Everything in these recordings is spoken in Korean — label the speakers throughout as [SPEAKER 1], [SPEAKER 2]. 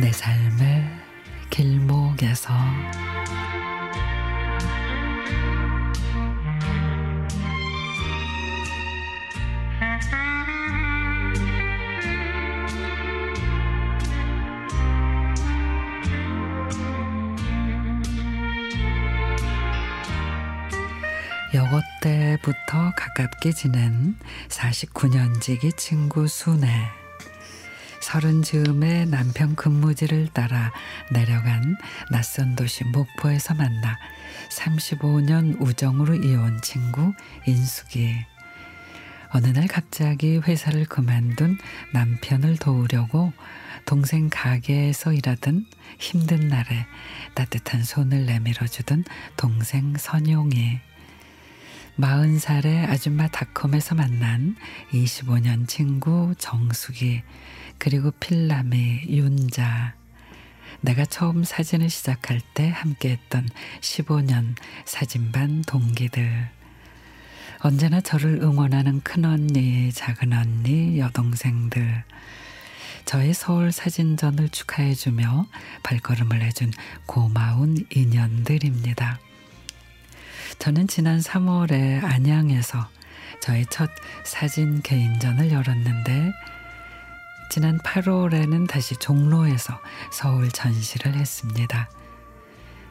[SPEAKER 1] 내 삶의 길목에서 여고 때부터 가깝게 지낸 49년지기 친구 순애. 서른 즈음에 남편 근무지를 따라 내려간 낯선 도시 목포에서 만나 35년 우정으로 이어온 친구 인숙이. 어느 날 갑자기 회사를 그만둔 남편을 도우려고 동생 가게에서 일하던 힘든 날에 따뜻한 손을 내밀어 주던 동생 선용이. 마흔 살의 아줌마 닷컴에서 만난 25년 친구 정숙이 그리고 필남이 윤자. 내가 처음 사진을 시작할 때 함께했던 15년 사진반 동기들. 언제나 저를 응원하는 큰언니 작은언니 여동생들. 저의 서울 사진전을 축하해주며 발걸음을 해준 고마운 인연들입니다. 저는 지난 3월에 안양에서 저의 첫 사진 개인전을 열었는데 지난 8월에는 다시 종로에서 서울 전시를 했습니다.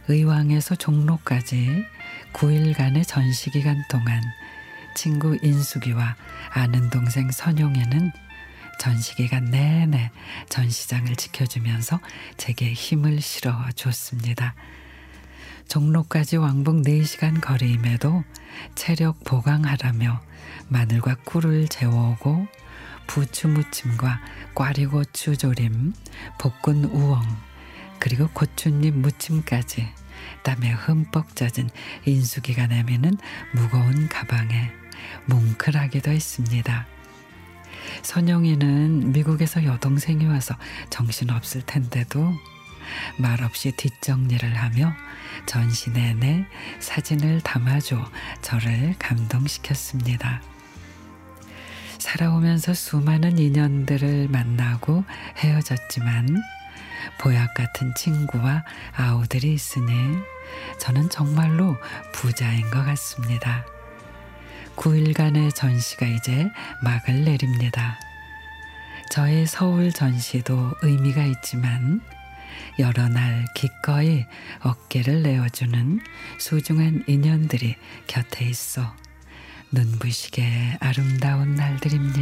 [SPEAKER 1] 의왕에서 종로까지 9일간의 전시 기간 동안 친구 인숙이와 아는 동생 선용에는 전시 기간 내내 전시장을 지켜주면서 제게 힘을 실어 줬습니다. 종로까지 왕복 4시간 거리임에도 체력 보강하라며 마늘과 꿀을 재워오고 부추 무침과 꽈리고추 조림, 볶은 우엉, 그리고 고추잎 무침까지 땀에 흠뻑 젖은 인수기가 내미는 무거운 가방에 뭉클하기도 했습니다. 선영이는 미국에서 여동생이 와서 정신없을 텐데도 말없이 뒷정리를 하며 전시 내내 사진을 담아줘 저를 감동시켰습니다. 살아오면서 수많은 인연들을 만나고 헤어졌지만 보약 같은 친구와 아우들이 있으니 저는 정말로 부자인 것 같습니다. 9일간의 전시가 이제 막을 내립니다. 저의 서울 전시도 의미가 있지만 여러 날 기꺼이 어깨를 내어주는 소중한 인연들이 곁에 있어 눈부시게 아름다운 날들입니다.